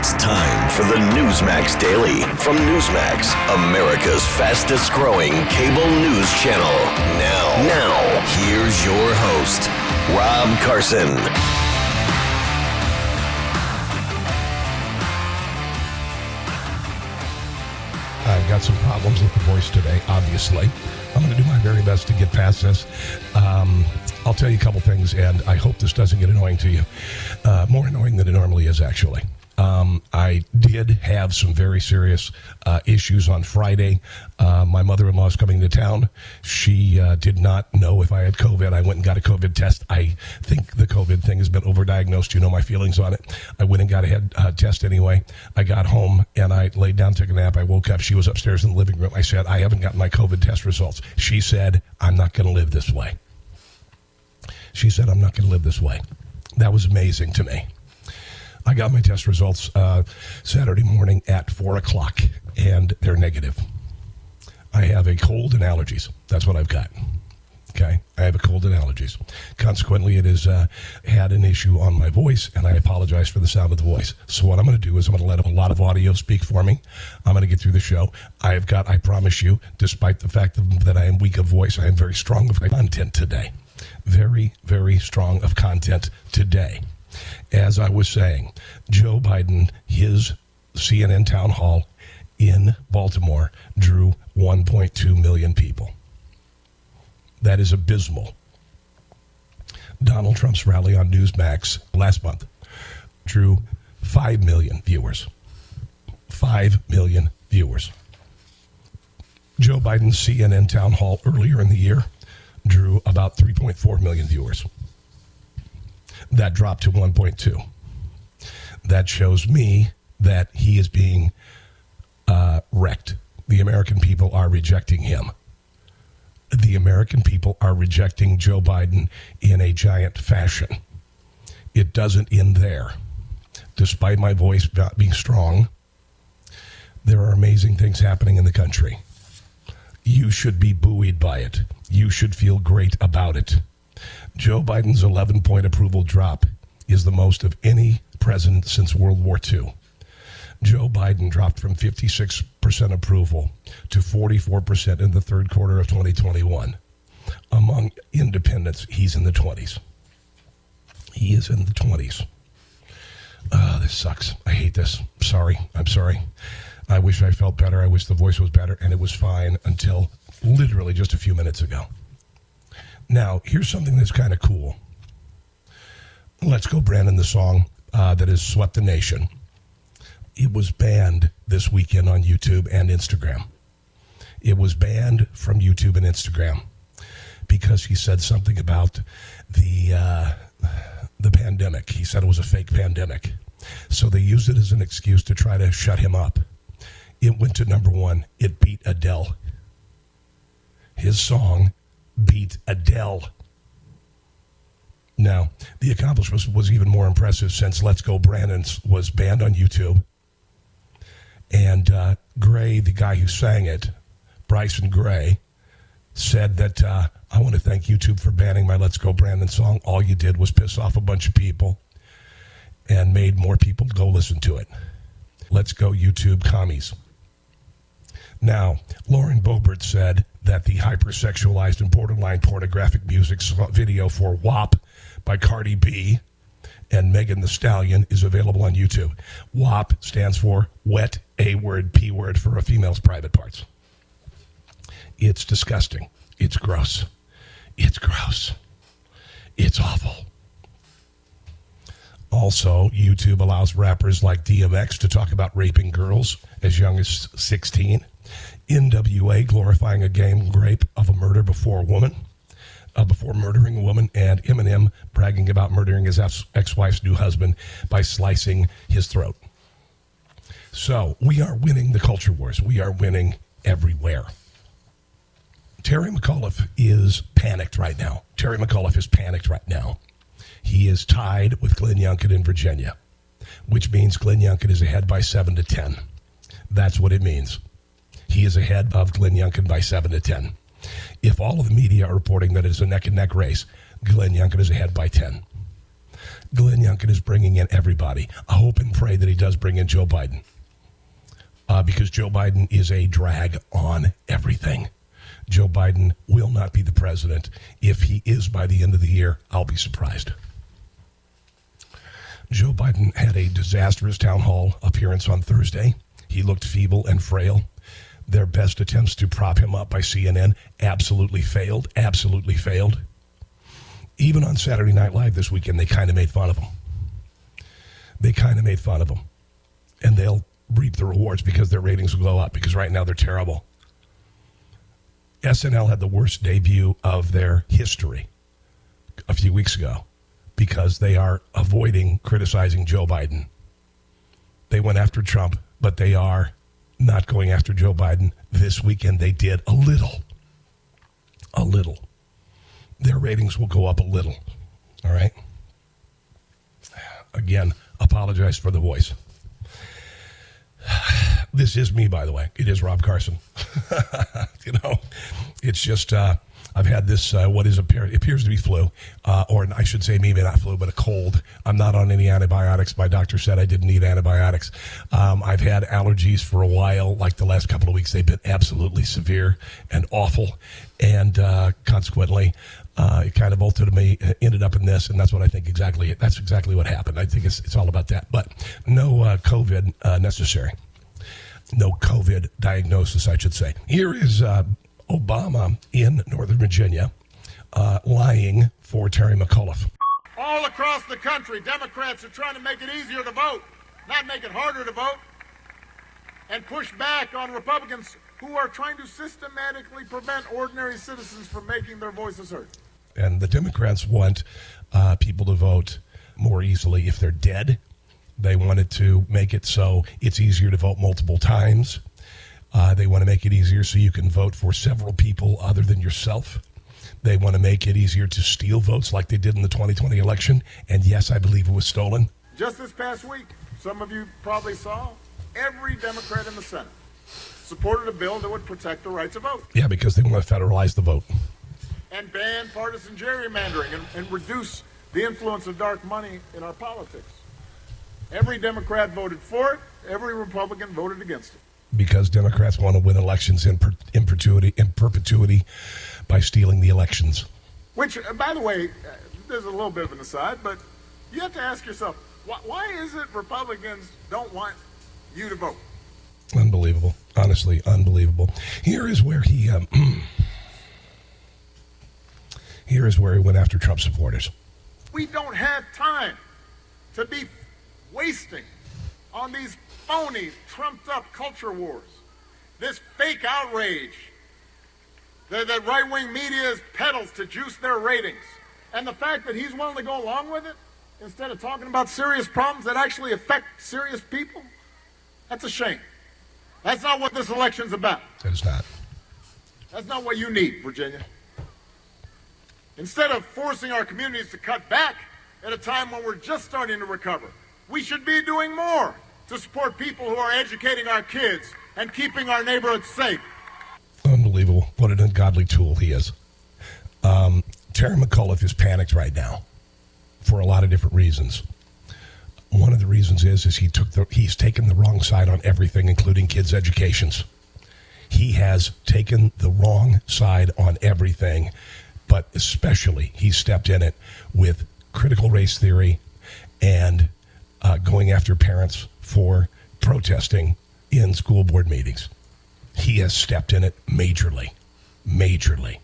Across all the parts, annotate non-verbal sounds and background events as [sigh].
It's time for the Newsmax Daily from Newsmax, America's fastest growing cable news channel. Now, now, here's your host, Rob Carson. I've got some problems with the voice today, obviously. I'm going to do my very best to get past this. Um, I'll tell you a couple things, and I hope this doesn't get annoying to you. Uh, more annoying than it normally is, actually. Um, I did have some very serious uh, issues on Friday. Uh, my mother in law is coming to town. She uh, did not know if I had COVID. I went and got a COVID test. I think the COVID thing has been overdiagnosed. You know my feelings on it. I went and got a head uh, test anyway. I got home and I laid down, took a nap. I woke up. She was upstairs in the living room. I said, I haven't gotten my COVID test results. She said, I'm not going to live this way. She said, I'm not going to live this way. That was amazing to me. I got my test results uh, Saturday morning at four o'clock, and they're negative. I have a cold and allergies. That's what I've got. Okay, I have a cold and allergies. Consequently, it has uh, had an issue on my voice, and I apologize for the sound of the voice. So, what I'm going to do is I'm going to let a lot of audio speak for me. I'm going to get through the show. I've got, I promise you, despite the fact that I am weak of voice, I am very strong of content today. Very, very strong of content today as I was saying, Joe Biden, his CNN town hall in Baltimore drew 1.2 million people. That is abysmal. Donald Trump's rally on Newsmax last month drew 5 million viewers. 5 million viewers. Joe Biden's CNN town hall earlier in the year drew about 3.4 million viewers. That dropped to 1.2. That shows me that he is being uh, wrecked. The American people are rejecting him. The American people are rejecting Joe Biden in a giant fashion. It doesn't end there. Despite my voice not being strong, there are amazing things happening in the country. You should be buoyed by it. You should feel great about it. Joe Biden's 11 point approval drop is the most of any president since World War II. Joe Biden dropped from 56% approval to 44% in the third quarter of 2021. Among independents, he's in the 20s. He is in the 20s. Oh, ah, this sucks. I hate this. Sorry. I'm sorry. I wish I felt better. I wish the voice was better, and it was fine until literally just a few minutes ago. Now, here's something that's kind of cool. Let's Go Brandon, the song uh, that has swept the nation. It was banned this weekend on YouTube and Instagram. It was banned from YouTube and Instagram because he said something about the uh, the pandemic. He said it was a fake pandemic, so they used it as an excuse to try to shut him up. It went to number one. It beat Adele. His song beat Adele. Now, the accomplishment was even more impressive since Let's Go Brandon was banned on YouTube. And uh, Gray, the guy who sang it, Bryson Gray, said that uh, I want to thank YouTube for banning my Let's Go Brandon song. All you did was piss off a bunch of people and made more people go listen to it. Let's go, YouTube commies. Now, Lauren Boebert said that the hypersexualized and borderline pornographic music video for WAP by Cardi B and Megan Thee Stallion is available on YouTube. WAP stands for wet A word, P word for a female's private parts. It's disgusting. It's gross. It's gross. It's awful. Also, YouTube allows rappers like DMX to talk about raping girls as young as 16 NWA glorifying a gang rape of a murder before a woman, uh, before murdering a woman, and Eminem bragging about murdering his ex wife's new husband by slicing his throat. So we are winning the culture wars. We are winning everywhere. Terry McAuliffe is panicked right now. Terry McAuliffe is panicked right now. He is tied with Glenn Youngkin in Virginia, which means Glenn Youngkin is ahead by seven to ten. That's what it means. He is ahead of Glenn Youngkin by seven to 10. If all of the media are reporting that it is a neck and neck race, Glenn Youngkin is ahead by 10. Glenn Youngkin is bringing in everybody. I hope and pray that he does bring in Joe Biden. Uh, because Joe Biden is a drag on everything. Joe Biden will not be the president. If he is by the end of the year, I'll be surprised. Joe Biden had a disastrous town hall appearance on Thursday. He looked feeble and frail. Their best attempts to prop him up by CNN absolutely failed, absolutely failed. Even on Saturday Night Live this weekend, they kind of made fun of him. They kind of made fun of him. And they'll reap the rewards because their ratings will go up because right now they're terrible. SNL had the worst debut of their history a few weeks ago because they are avoiding criticizing Joe Biden. They went after Trump, but they are not going after Joe Biden. This weekend they did a little. A little. Their ratings will go up a little. All right? Again, apologize for the voice. [sighs] This is me, by the way. It is Rob Carson. [laughs] you know, it's just uh, I've had this uh, what is appear appears to be flu, uh, or I should say maybe not flu, but a cold. I'm not on any antibiotics. My doctor said I didn't need antibiotics. Um, I've had allergies for a while. Like the last couple of weeks, they've been absolutely severe and awful, and uh, consequently. Uh, it kind of ultimately ended up in this, and that's what I think exactly. That's exactly what happened. I think it's, it's all about that. But no uh, COVID uh, necessary no COVID diagnosis, I should say. Here is uh, Obama in Northern Virginia uh, lying for Terry McAuliffe. All across the country, Democrats are trying to make it easier to vote, not make it harder to vote, and push back on Republicans who are trying to systematically prevent ordinary citizens from making their voices heard. And the Democrats want uh, people to vote more easily if they're dead. They wanted to make it so it's easier to vote multiple times. Uh, they want to make it easier so you can vote for several people other than yourself. They want to make it easier to steal votes like they did in the 2020 election. And yes, I believe it was stolen. Just this past week, some of you probably saw, every Democrat in the Senate supported a bill that would protect the right to vote. Yeah, because they want to federalize the vote. And ban partisan gerrymandering and, and reduce the influence of dark money in our politics. Every Democrat voted for it, every Republican voted against it because Democrats want to win elections in, per, in, perpetuity, in perpetuity by stealing the elections. Which, uh, by the way, uh, there's a little bit of an aside, but you have to ask yourself, why, why is it Republicans don't want you to vote? Unbelievable. Honestly, unbelievable. Here is where he. Um, [clears throat] here is where he went after Trump supporters. We don't have time to be wasting on these phony, trumped up culture wars, this fake outrage that the right wing media peddles to juice their ratings, and the fact that he's willing to go along with it instead of talking about serious problems that actually affect serious people, that's a shame. That's not what this election's about. It's not. That's not what you need, Virginia. Instead of forcing our communities to cut back at a time when we're just starting to recover, we should be doing more to support people who are educating our kids and keeping our neighborhoods safe. Unbelievable. What an ungodly tool he is. Um, Terry McAuliffe is panicked right now for a lot of different reasons. One of the reasons is is he took the he's taken the wrong side on everything, including kids' educations. He has taken the wrong side on everything, but especially he stepped in it with critical race theory and uh, going after parents for protesting in school board meetings. He has stepped in it majorly, majorly.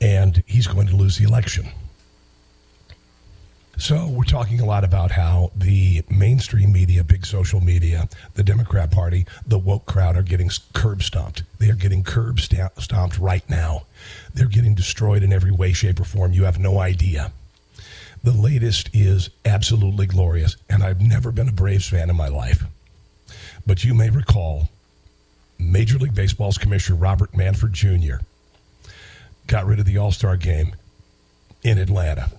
And he's going to lose the election. So, we're talking a lot about how the mainstream media, big social media, the Democrat Party, the woke crowd are getting curb stomped. They are getting curb stomped right now. They're getting destroyed in every way, shape, or form. You have no idea. The latest is absolutely glorious, and I've never been a Braves fan in my life. But you may recall Major League Baseball's commissioner, Robert Manfred Jr., got rid of the All Star game in Atlanta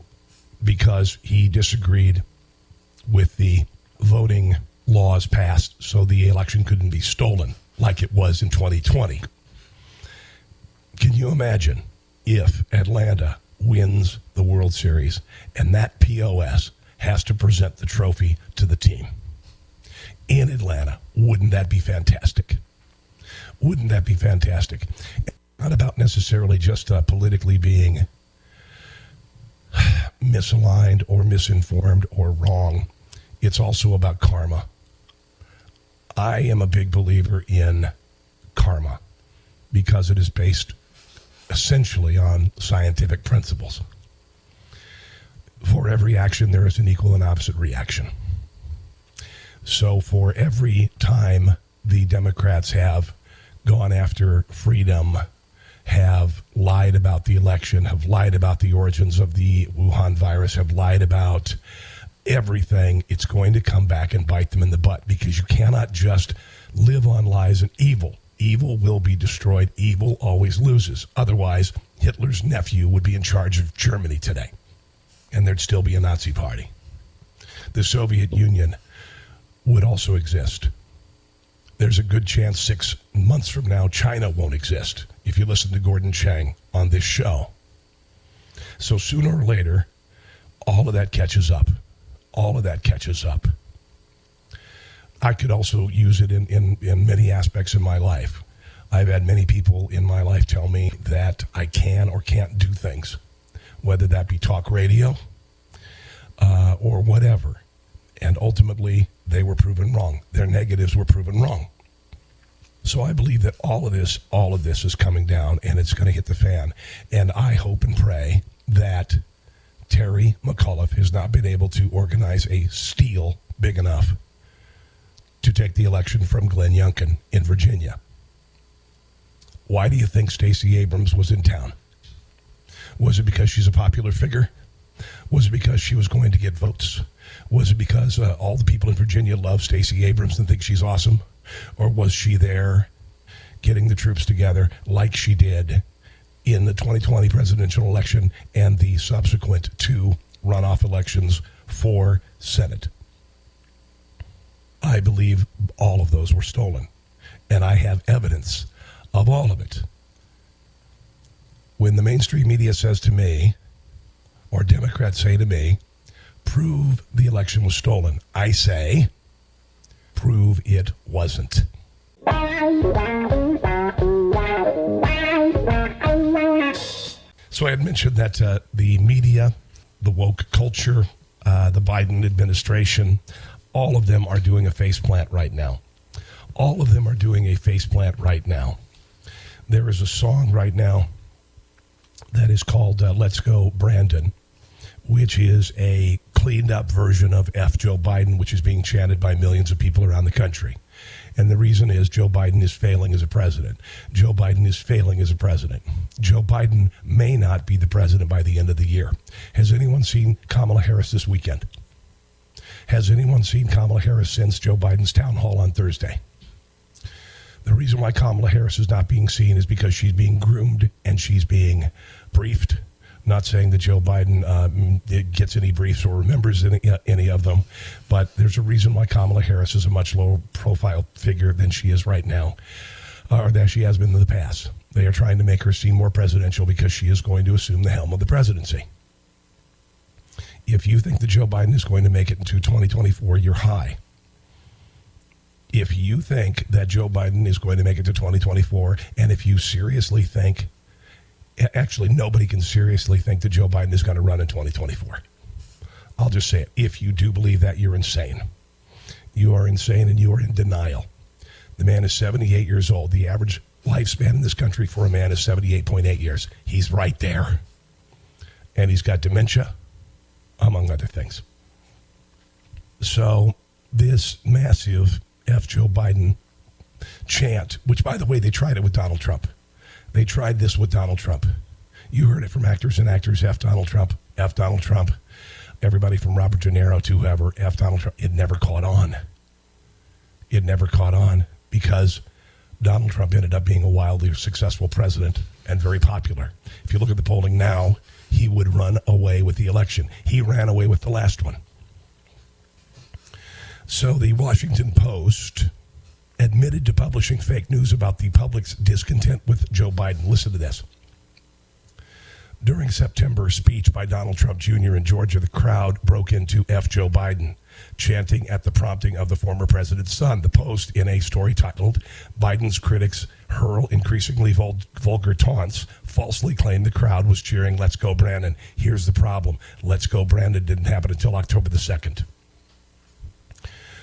because he disagreed with the voting laws passed so the election couldn't be stolen like it was in 2020. Can you imagine if Atlanta wins the World Series, and that POS has to present the trophy to the team in Atlanta. Wouldn't that be fantastic? Wouldn't that be fantastic? Not about necessarily just uh, politically being [sighs] misaligned or misinformed or wrong. It's also about karma. I am a big believer in karma because it is based essentially on scientific principles. For every action, there is an equal and opposite reaction. So, for every time the Democrats have gone after freedom, have lied about the election, have lied about the origins of the Wuhan virus, have lied about everything, it's going to come back and bite them in the butt because you cannot just live on lies and evil. Evil will be destroyed. Evil always loses. Otherwise, Hitler's nephew would be in charge of Germany today, and there'd still be a Nazi party. The Soviet Union would also exist. There's a good chance six months from now, China won't exist if you listen to Gordon Chang on this show. So sooner or later, all of that catches up. All of that catches up. I could also use it in, in, in many aspects of my life. I've had many people in my life tell me that I can or can't do things, whether that be talk radio uh, or whatever. And ultimately, they were proven wrong. Their negatives were proven wrong. So I believe that all of this, all of this is coming down and it's going to hit the fan. And I hope and pray that Terry McAuliffe has not been able to organize a steal big enough to take the election from Glenn Youngkin in Virginia. Why do you think Stacey Abrams was in town? Was it because she's a popular figure? Was it because she was going to get votes? Was it because uh, all the people in Virginia love Stacey Abrams and think she's awesome? Or was she there getting the troops together like she did in the 2020 presidential election and the subsequent two runoff elections for Senate? I believe all of those were stolen. And I have evidence of all of it. When the mainstream media says to me, or Democrats say to me, prove the election was stolen, I say, prove it wasn't. So I had mentioned that uh, the media, the woke culture, uh, the Biden administration, all of them are doing a faceplant right now. All of them are doing a faceplant right now. There is a song right now that is called uh, Let's Go Brandon, which is a cleaned up version of F. Joe Biden, which is being chanted by millions of people around the country. And the reason is Joe Biden is failing as a president. Joe Biden is failing as a president. Joe Biden may not be the president by the end of the year. Has anyone seen Kamala Harris this weekend? Has anyone seen Kamala Harris since Joe Biden's town hall on Thursday? The reason why Kamala Harris is not being seen is because she's being groomed and she's being briefed. Not saying that Joe Biden uh, gets any briefs or remembers any, uh, any of them, but there's a reason why Kamala Harris is a much lower profile figure than she is right now, uh, or that she has been in the past. They are trying to make her seem more presidential because she is going to assume the helm of the presidency if you think that Joe Biden is going to make it into 2024, you're high. If you think that Joe Biden is going to make it to 2024, and if you seriously think, actually, nobody can seriously think that Joe Biden is going to run in 2024. I'll just say it. If you do believe that, you're insane. You are insane and you are in denial. The man is 78 years old. The average lifespan in this country for a man is 78.8 years. He's right there. And he's got dementia among other things. So, this massive F. Joe Biden chant, which, by the way, they tried it with Donald Trump. They tried this with Donald Trump. You heard it from actors and actors F. Donald Trump, F. Donald Trump, everybody from Robert De Niro to whoever, F. Donald Trump. It never caught on. It never caught on because Donald Trump ended up being a wildly successful president and very popular. If you look at the polling now, he would run away with the election. He ran away with the last one. So the Washington Post admitted to publishing fake news about the public's discontent with Joe Biden. Listen to this. During September's speech by Donald Trump Jr. in Georgia, the crowd broke into F. Joe Biden, chanting at the prompting of the former president's son. The Post, in a story titled Biden's Critics Hurl Increasingly vul- Vulgar Taunts, falsely claimed the crowd was cheering Let's Go Brandon. Here's the problem Let's Go Brandon didn't happen until October the 2nd.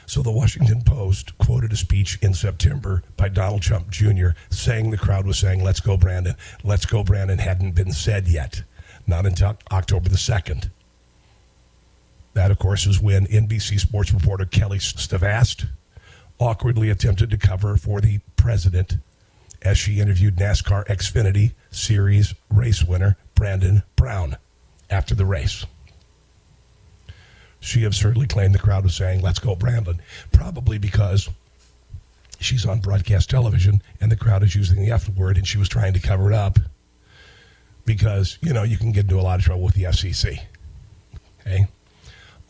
So the Washington Post quoted a speech in September by Donald Trump Jr. saying the crowd was saying, Let's go, Brandon. Let's go, Brandon hadn't been said yet, not until October the 2nd. That, of course, is when NBC sports reporter Kelli Stavast awkwardly attempted to cover for the president as she interviewed NASCAR Xfinity Series race winner Brandon Brown after the race. She absurdly claimed the crowd was saying, Let's go, Brandon, probably because she's on broadcast television and the crowd is using the F word and she was trying to cover it up because, you know, you can get into a lot of trouble with the FCC. Okay.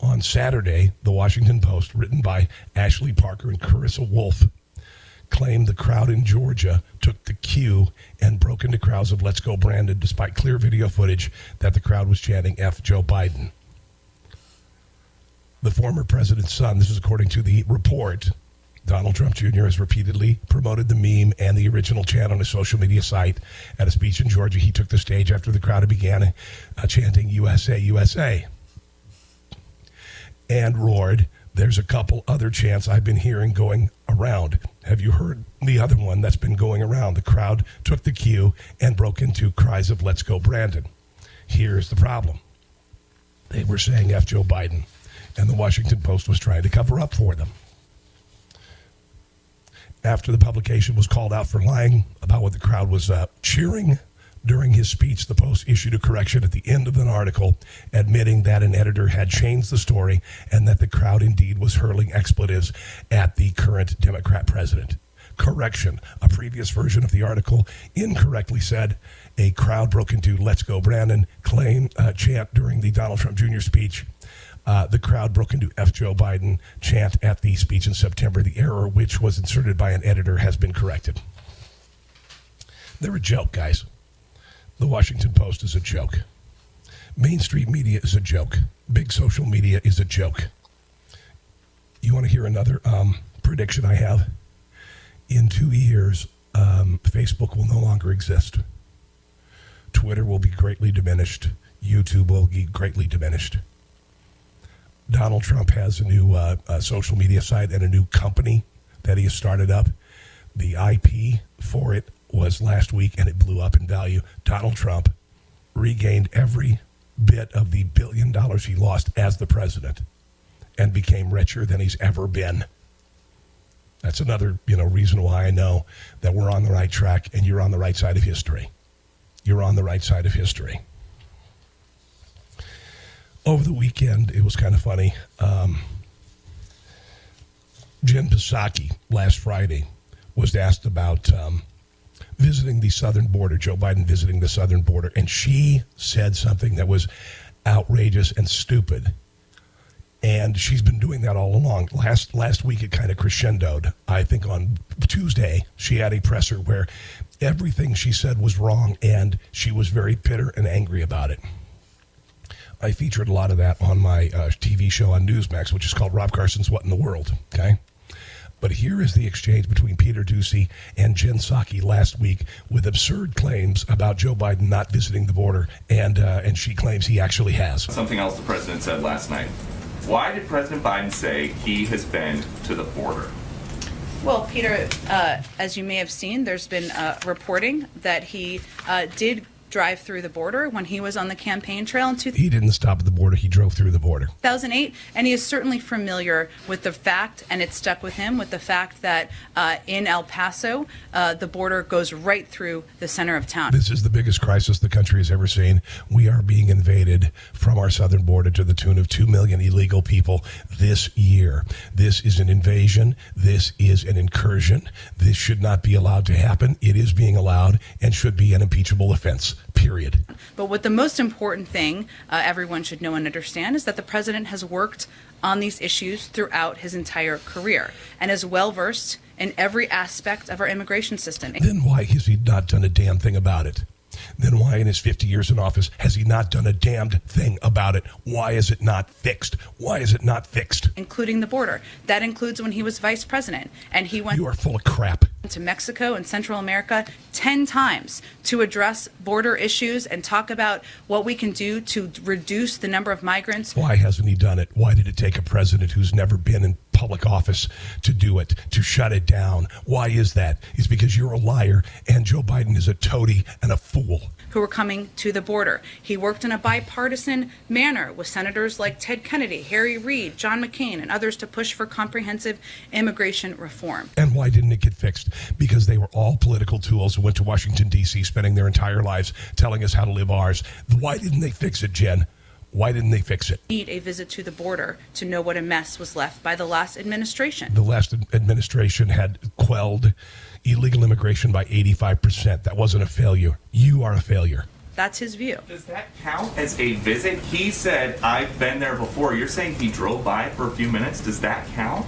On Saturday, the Washington Post, written by Ashley Parker and Carissa Wolf, claimed the crowd in Georgia took the cue and broke into crowds of Let's Go Brandon, despite clear video footage that the crowd was chanting F Joe Biden the former president's son. This is according to the report. Donald Trump Jr. has repeatedly promoted the meme and the original chant on his social media site. At a speech in Georgia, he took the stage after the crowd began uh, chanting USA, USA, and roared. There's a couple other chants I've been hearing going around. Have you heard the other one that's been going around? The crowd took the cue and broke into cries of Let's Go Brandon. Here's the problem they were saying F. Joe Biden and the Washington Post was trying to cover up for them. After the publication was called out for lying about what the crowd was uh, cheering during his speech, the Post issued a correction at the end of an article admitting that an editor had changed the story and that the crowd indeed was hurling expletives at the current Democrat president. Correction. A previous version of the article incorrectly said a crowd broke into Let's Go Brandon claim uh, chant during the Donald Trump Jr. speech uh, the crowd broke into F. Joe Biden chant at the speech in September. The error, which was inserted by an editor, has been corrected. They're a joke, guys. The Washington Post is a joke. Main Street media is a joke. Big social media is a joke. You want to hear another um, prediction I have? In two years, um, Facebook will no longer exist. Twitter will be greatly diminished. YouTube will be greatly diminished. Donald Trump has a new uh, social media site and a new company that he has started up. The IP for it was last week and it blew up in value. Donald Trump regained every bit of the billion dollars he lost as the president and became richer than he's ever been. That's another, you know, reason why I know that we're on the right track and you're on the right side of history. You're on the right side of history over the weekend, it was kind of funny. Um, Jen Psaki last Friday was asked about um, visiting the southern border, Joe Biden visiting the southern border, and she said something that was outrageous and stupid. And she's been doing that all along. Last last week, it kind of crescendoed. I think on Tuesday, she had a presser where everything she said was wrong, and she was very bitter and angry about it. I featured a lot of that on my uh, TV show on Newsmax, which is called Rob Carson's What in the World. Okay. But here is the exchange between Peter Doocy and Jen Psaki last week with absurd claims about Joe Biden not visiting the border, and uh, and she claims he actually has. Something else the president said last night. Why did President Biden say he has been to the border? Well, Peter, uh, as you may have seen, there's been uh, reporting that he uh, did drive through the border when he was on the campaign trail in 2008. He didn't stop at the border, he drove through the border. 2008, and he is certainly familiar with the fact, and it stuck with him, with the fact that uh, in El Paso, uh, the border goes right through the center of town. This is the biggest crisis the country has ever seen. We are being invaded from our southern border to the tune of 2 million illegal people this year. This is an invasion. This is an incursion. This should not be allowed to happen. It is being allowed and should be an impeachable offense period. But what the most important thing uh, everyone should know and understand is that the president has worked on these issues throughout his entire career and is well versed in every aspect of our immigration system. Then why has he not done a damn thing about it? Then why in his 50 years in office has he not done a damned thing about it? Why is it not fixed? Why is it not fixed? including the border. That includes when he was vice president and he went You are full of crap. to Mexico and Central America 10 times to address border issues and talk about what we can do to reduce the number of migrants. Why hasn't he done it? Why did it take a president who's never been in public office to do it, to shut it down? Why is that? It's because you're a liar and Joe Biden is a toady and a fool. who were coming to the border. He worked in a bipartisan manner with senators like Ted Kennedy, Harry Reid, John McCain, and others to push for comprehensive immigration reform. And why didn't it get fixed? Because they were all political tools who went to Washington, D.C., spending their entire lives telling us how to live ours. Why didn't they fix it, Jen? Why didn't they fix it? Need a visit to the border to know what a mess was left by the last administration. The last administration had quelled illegal immigration by 85%. That wasn't a failure. You are a failure. That's his view. Does that count as a visit? He said, I've been there before. You're saying he drove by for a few minutes. Does that count?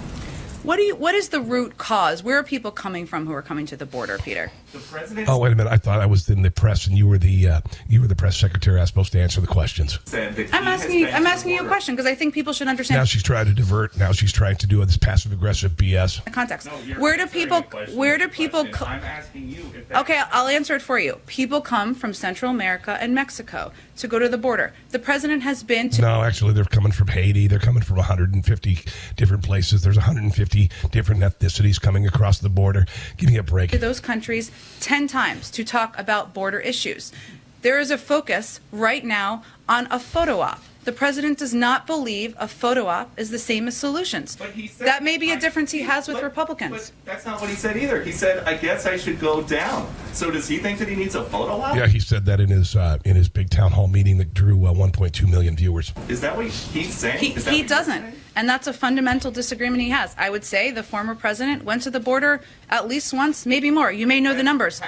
What do you what is the root cause? Where are people coming from who are coming to the border, Peter? The president Oh, wait a minute. I thought I was in the press and you were the uh, you were the press secretary. I was supposed to answer the questions. I'm asking you I'm asking you a question because I think people should understand. Now she's trying to divert. Now she's trying to do this passive aggressive BS. the context. No, Where do people the where do people question. co- I'm asking you if Okay, I'll answer it for you. People come from Central America and Mexico to go to the border. The president has been to No, actually, they're coming from Haiti. They're coming from 150 different places. There's 150 different ethnicities coming across the border. Give me a break. those countries 10 times to talk about border issues. There is a focus right now on a photo op. The president does not believe a photo op is the same as solutions. But he said, that may be a difference he has with but- Republicans. But that's not what he said either. He said, "I guess I should go down." So does he think that he needs a photo op? Yeah, he said that in his uh, in his big town hall meeting that drew uh, 1.2 million viewers. Is that what he's saying? He, he doesn't. Saying? And that's a fundamental disagreement he has. I would say the former president went to the border at least once, maybe more. You may know the numbers.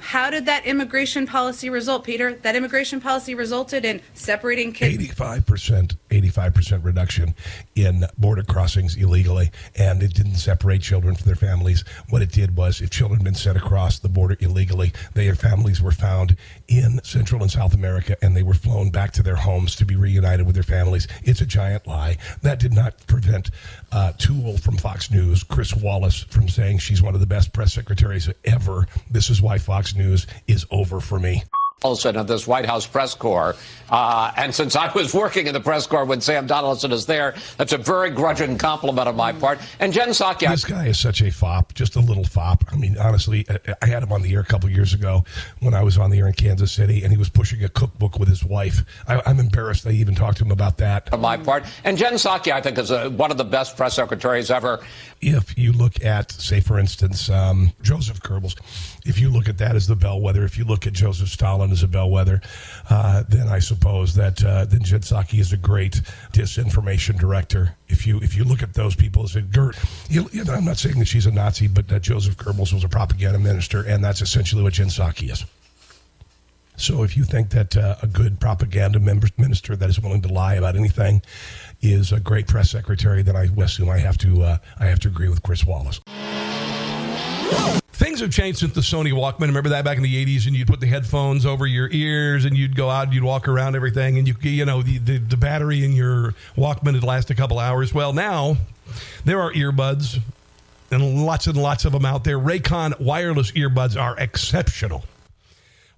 How did that immigration policy result, Peter? That immigration policy resulted in separating kids. 85%, 85% reduction in border crossings illegally, and it didn't separate children from their families. What it did was, if children had been sent across the border illegally, their families were found in Central and South America, and they were flown back to their homes to be reunited with their families. It's a giant lie. That did not prevent uh, Tool from Fox News, Chris Wallace, from saying she's one of the best press secretaries ever. This is why Fox News is over for me. Donaldson of this White House press corps. Uh, and since I was working in the press corps when Sam Donaldson is there, that's a very grudging compliment on my part. And Jen Psaki, This guy is such a fop, just a little fop. I mean, honestly, I- had him on the air a couple years ago when I was on the air in Kansas City, and he was pushing a cookbook with his wife. I, I'm embarrassed I even talked to him about that. on my part. And Jen Psaki, I think, is a, one of the best press secretaries ever. If you look at, say, for instance, um, Joseph Goebbels, if you look at that as the bellwether, if you look at Joseph Stalin as a bellwether, uh, then I suppose that uh, then Jen Psaki is a great disinformation director. If you if you look at those people as a Gert, you, you know, I'm not saying that she's a Nazi, but that Joseph Goebbels was a propaganda minister, and that's essentially what Jen Psaki is. So if you think that uh, a good propaganda minister that is willing to lie about anything is a great press secretary, then I assume I have to uh, I have to agree with Chris Wallace. Things have changed since the Sony Walkman. Remember that back in the '80s, and you'd put the headphones over your ears, and you'd go out, and you'd walk around everything, and you you know the, the the battery in your Walkman would last a couple hours. Well, now there are earbuds, and lots and lots of them out there. Raycon wireless earbuds are exceptional.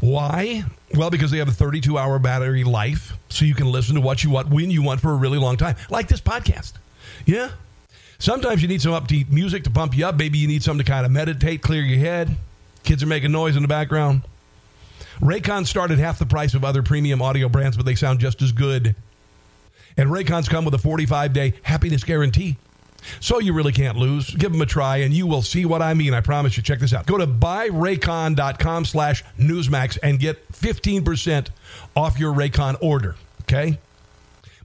Why? Well, because they have a 32 hour battery life, so you can listen to what you want when you want for a really long time, like this podcast. Yeah. Sometimes you need some upbeat music to pump you up. Maybe you need something to kind of meditate, clear your head. Kids are making noise in the background. Raycon started half the price of other premium audio brands, but they sound just as good. And Raycons come with a 45 day happiness guarantee. So you really can't lose. Give them a try and you will see what I mean. I promise you. Check this out. Go to buyraycon.com slash Newsmax and get 15% off your Raycon order. Okay?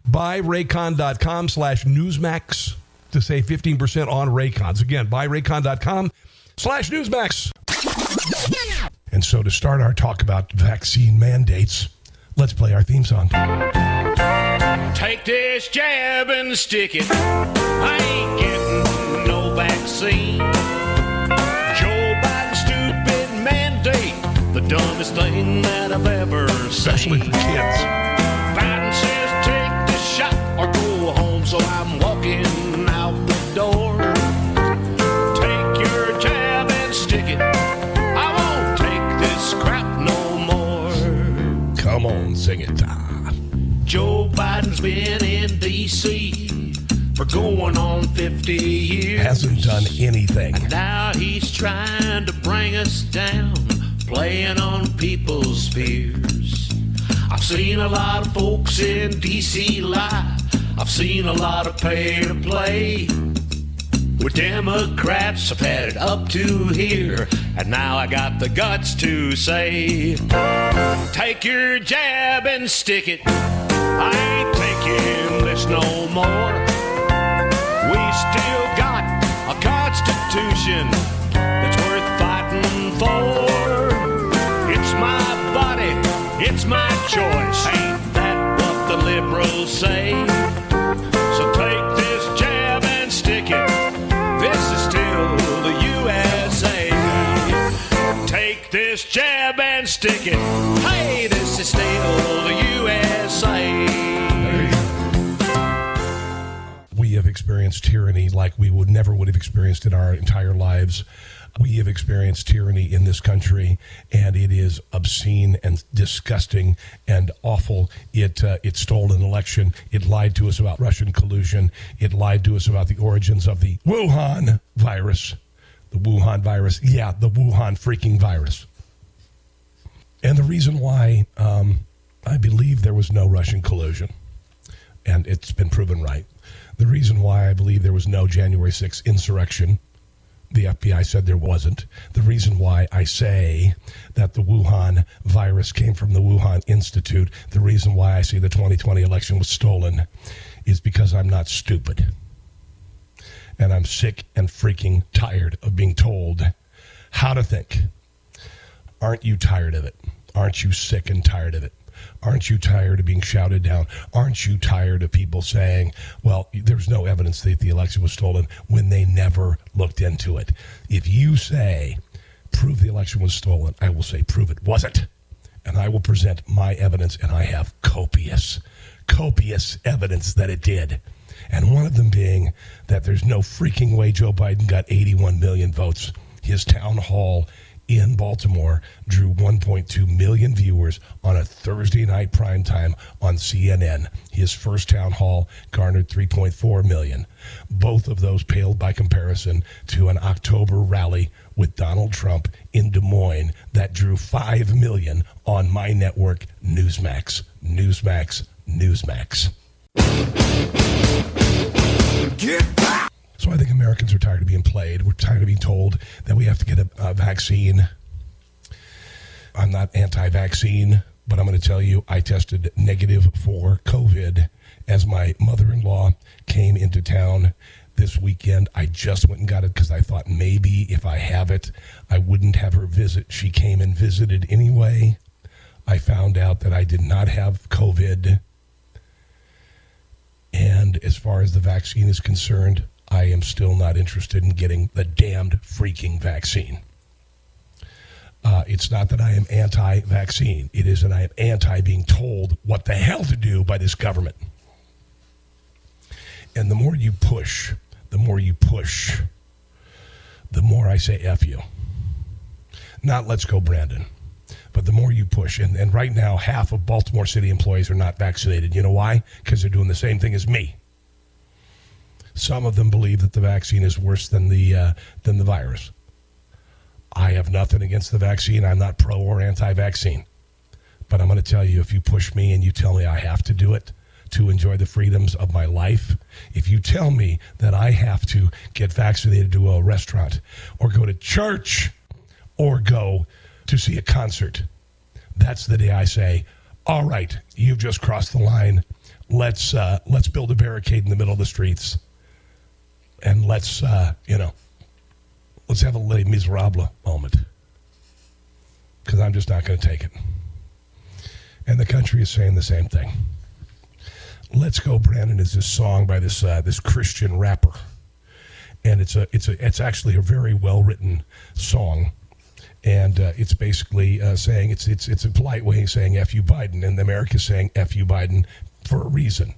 Buyraycon.com slash Newsmax to save 15% on Raycons. Again, buyraycon.com slash Newsmax. And so to start our talk about vaccine mandates, let's play our theme song. Take this jab and stick it. I ain't getting no vaccine. Joe Biden's stupid mandate, the dumbest thing that I've ever especially for kids. Been in D.C. for going on 50 years. Hasn't done anything. And Now he's trying to bring us down, playing on people's fears. I've seen a lot of folks in D.C. lie. I've seen a lot of pay to play. Where Democrats I've had it up to here, and now I got the guts to say, take your jab and stick it. I ain't taking this no more. We still got a constitution that's worth fighting for. It's my body, it's my choice. Ain't that what the liberals say? So take this jab and stick it. This is still the USA. Take this jab and stick it. Tyranny like we would never would have experienced in our entire lives. We have experienced tyranny in this country, and it is obscene and disgusting and awful. It uh, it stole an election. It lied to us about Russian collusion. It lied to us about the origins of the Wuhan virus. The Wuhan virus, yeah, the Wuhan freaking virus. And the reason why um, I believe there was no Russian collusion, and it's been proven right. The reason why I believe there was no January 6th insurrection, the FBI said there wasn't. The reason why I say that the Wuhan virus came from the Wuhan Institute, the reason why I say the 2020 election was stolen, is because I'm not stupid. And I'm sick and freaking tired of being told how to think. Aren't you tired of it? Aren't you sick and tired of it? Aren't you tired of being shouted down? Aren't you tired of people saying, well, there's no evidence that the election was stolen when they never looked into it? If you say, prove the election was stolen, I will say, prove it wasn't. And I will present my evidence, and I have copious, copious evidence that it did. And one of them being that there's no freaking way Joe Biden got 81 million votes. His town hall in Baltimore drew 1.2 million viewers on a Thursday night prime time on CNN. His first town hall garnered 3.4 million. Both of those paled by comparison to an October rally with Donald Trump in Des Moines that drew 5 million on my network, Newsmax. Newsmax. Newsmax. So I think Americans are tired of being played. We're tired of being told that we have to get a, a vaccine. I'm not anti vaccine, but I'm going to tell you I tested negative for COVID as my mother in law came into town this weekend. I just went and got it because I thought maybe if I have it, I wouldn't have her visit. She came and visited anyway. I found out that I did not have COVID. And as far as the vaccine is concerned, I am still not interested in getting the damned freaking vaccine. Uh, it's not that I am anti vaccine, it is that I am anti being told what the hell to do by this government. And the more you push, the more you push, the more I say F you. Not let's go, Brandon. But the more you push, and, and right now, half of Baltimore City employees are not vaccinated. You know why? Because they're doing the same thing as me. Some of them believe that the vaccine is worse than the uh, than the virus. I have nothing against the vaccine. I'm not pro or anti-vaccine, but I'm going to tell you: if you push me and you tell me I have to do it to enjoy the freedoms of my life, if you tell me that I have to get vaccinated to a restaurant or go to church or go to see a concert, that's the day I say, "All right, you've just crossed the line. Let's uh, let's build a barricade in the middle of the streets." And let's uh, you know let's have a Les Miserables moment because I'm just not going to take it. And the country is saying the same thing. "Let's Go, Brandon" is this song by this uh, this Christian rapper, and it's a it's a it's actually a very well written song, and uh, it's basically uh, saying it's it's it's a polite way of saying "f you Biden," and America's saying "f you Biden" for a reason,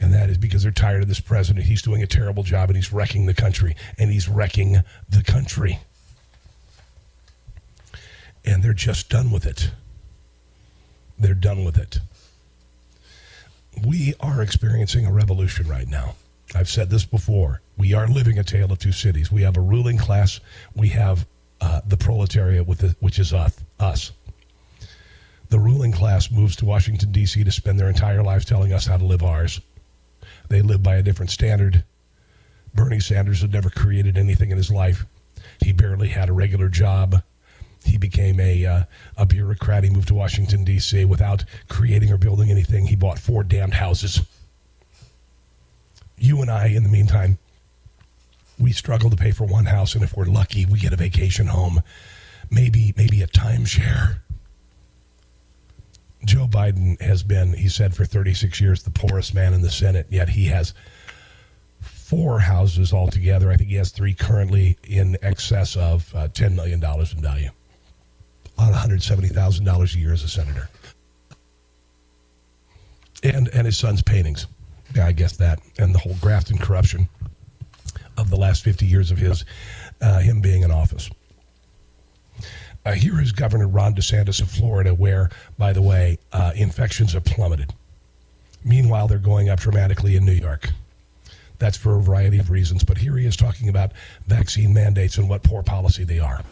and that is because they're tired of this president. He's doing a terrible job, and he's wrecking the country, and he's wrecking the country, and they're just done with it. They're done with it. We are experiencing a revolution right now. I've said this before. We are living a tale of two cities. We have a ruling class. We have uh, the proletariat, the, which is us, us. The ruling class moves to Washington, D.C. to spend their entire lives telling us how to live ours. They live by a different standard. Bernie Sanders had never created anything in his life. He barely had a regular job. He became a, uh, a bureaucrat. He moved to Washington, D.C. without creating or building anything. He bought four damned houses. You and I, in the meantime, we struggle to pay for one house, and if we're lucky, we get a vacation home, maybe maybe a timeshare. Joe Biden has been, he said, for 36 years, the poorest man in the Senate, yet he has four houses altogether. I think he has three currently in excess of uh, $10 million in value, on $170,000 a year as a senator. And, and his son's paintings. Yeah, I guess that. And the whole graft and corruption of the last 50 years of his, uh, him being in office. Uh, here is Governor Ron DeSantis of Florida, where, by the way, uh, infections have plummeted. Meanwhile, they're going up dramatically in New York. That's for a variety of reasons, but here he is talking about vaccine mandates and what poor policy they are.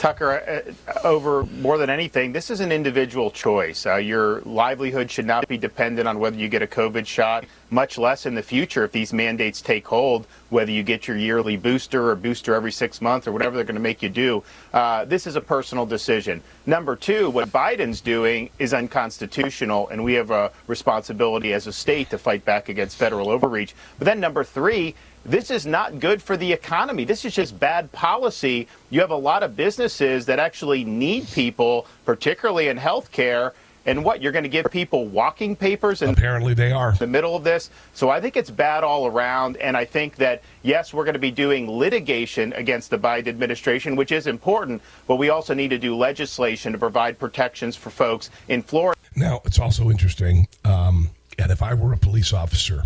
Tucker, uh, over more than anything, this is an individual choice. Uh, your livelihood should not be dependent on whether you get a COVID shot, much less in the future if these mandates take hold, whether you get your yearly booster or booster every six months or whatever they're going to make you do. Uh, this is a personal decision. Number two, what Biden's doing is unconstitutional, and we have a responsibility as a state to fight back against federal overreach. But then number three, this is not good for the economy. This is just bad policy. You have a lot of businesses that actually need people, particularly in healthcare. And what you're going to give people walking papers and apparently they are the middle of this. So I think it's bad all around. And I think that yes, we're going to be doing litigation against the Biden administration, which is important. But we also need to do legislation to provide protections for folks in Florida. Now it's also interesting. Um, and if I were a police officer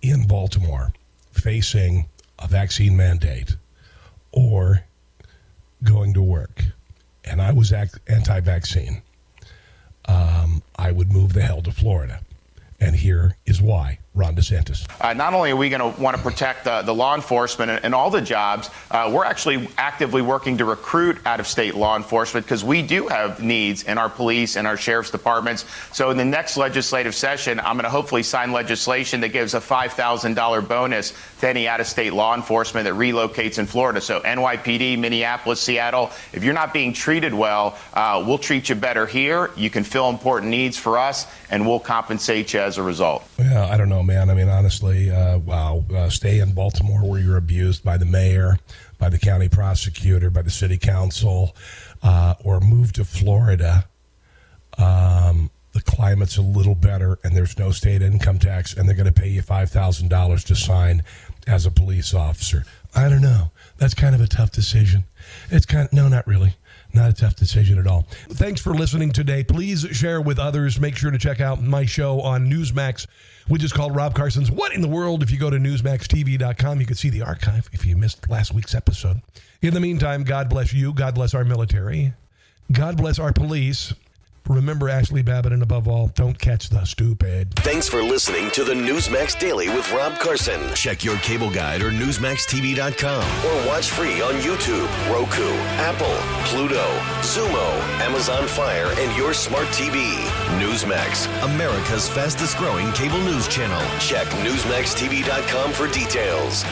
in Baltimore facing a vaccine mandate or going to work, and I was anti vaccine, um, I would move the hell to Florida. And here is why. Ron DeSantis. Uh, not only are we going to want to protect the law enforcement and, and, all the jobs, uh, we're actually actively working to recruit out of state law enforcement because we do have needs in our police and our sheriff's departments. So in the next legislative session, I'm going to hopefully sign legislation that gives a $5,000 bonus to any out of state law enforcement that relocates in Florida. So NYPD, Minneapolis, Seattle, if you're not being treated well, uh, we'll treat you better here. You can fill important needs for us, and we'll compensate you as a result. Yeah, I don't know man. I mean, honestly, uh, wow. Uh, stay in Baltimore where you're abused by the mayor, by the county prosecutor, by the city council, uh, or move to Florida. Um, the climate's a little better, and there's no state income tax, and they're going to pay you five thousand dollars to sign as a police officer. I don't know. That's kind of a tough decision. It's kind of no, not really. Not a tough decision at all. Thanks for listening today. Please share with others. Make sure to check out my show on Newsmax, which is called Rob Carson's What in the World. If you go to NewsmaxTV.com, you can see the archive if you missed last week's episode. In the meantime, God bless you. God bless our military. God bless our police. Remember Ashli Babbitt, and above all, don't catch the stupid. Thanks for listening to the Newsmax Daily with Rob Carson. Check your cable guide or NewsmaxTV.com or watch free on YouTube, Roku, Apple, Pluto, Xumo, Amazon Fire, and your smart TV. Newsmax, America's fastest growing cable news channel. Check NewsmaxTV.com for details.